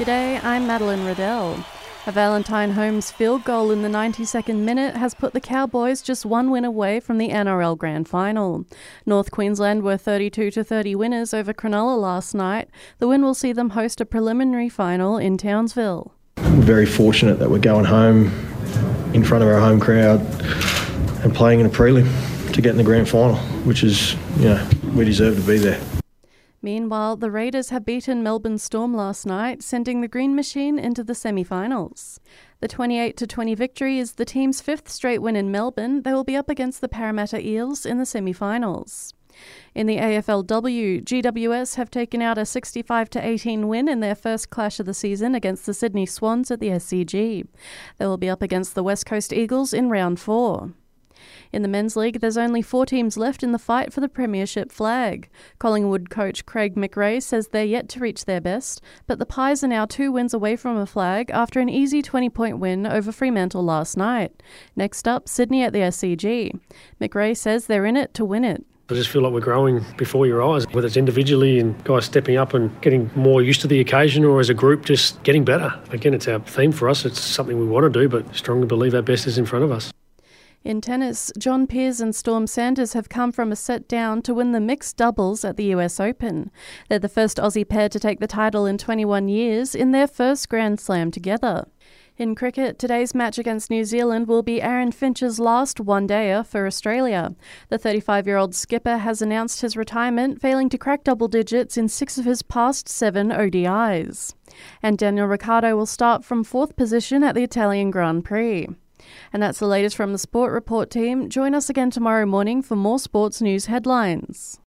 G'day, I'm Madeline Riddell. A Valentine Holmes field goal in the 92nd minute has put the Cowboys just one win away from the NRL Grand Final. North Queensland were 32 to 30 winners over Cronulla last night. The win will see them host a preliminary final in Townsville. We're very fortunate that we're going home in front of our home crowd and playing in a prelim to get in the grand final, which is, you know, we deserve to be there. Meanwhile, the Raiders have beaten Melbourne Storm last night, sending the Green Machine into the semi finals. The 28 20 victory is the team's fifth straight win in Melbourne. They will be up against the Parramatta Eels in the semi finals. In the AFLW, GWS have taken out a 65 18 win in their first clash of the season against the Sydney Swans at the SCG. They will be up against the West Coast Eagles in round four. In the men's league, there's only four teams left in the fight for the premiership flag. Collingwood coach Craig McRae says they're yet to reach their best, but the Pies are now two wins away from a flag after an easy 20 point win over Fremantle last night. Next up, Sydney at the SCG. McRae says they're in it to win it. I just feel like we're growing before your eyes, whether it's individually and guys stepping up and getting more used to the occasion or as a group just getting better. Again, it's our theme for us. It's something we want to do, but strongly believe our best is in front of us. In tennis, John Peers and Storm Sanders have come from a set down to win the mixed doubles at the US Open. They're the first Aussie pair to take the title in 21 years in their first Grand Slam together. In cricket, today's match against New Zealand will be Aaron Finch's last one dayer for Australia. The 35 year old skipper has announced his retirement, failing to crack double digits in six of his past seven ODIs. And Daniel Ricciardo will start from fourth position at the Italian Grand Prix. And that's the latest from the Sport Report team. Join us again tomorrow morning for more sports news headlines.